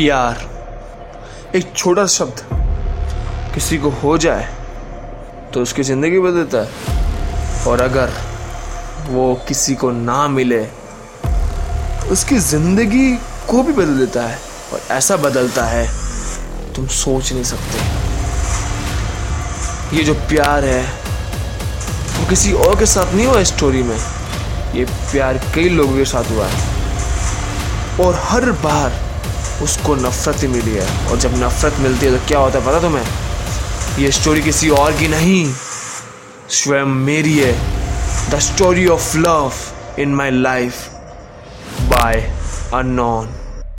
प्यार, एक छोटा शब्द किसी को हो जाए तो उसकी ज़िंदगी बदलता है। और अगर वो किसी को ना मिले, उसकी ज़िंदगी को भी बदल देता है। और ऐसा बदलता है, तुम सोच नहीं सकते। ये जो प्यार है, वो किसी और के साथ नहीं हुआ स्टोरी में। ये प्यार कई लोगों के साथ हुआ है। और हर बार उसको नफरत ही मिली है। और जब नफरत मिलती है तो क्या होता है पता तुम्हें? ये स्टोरी किसी और की नहीं। स्वयं मेरी है। The story of love in my life by unknown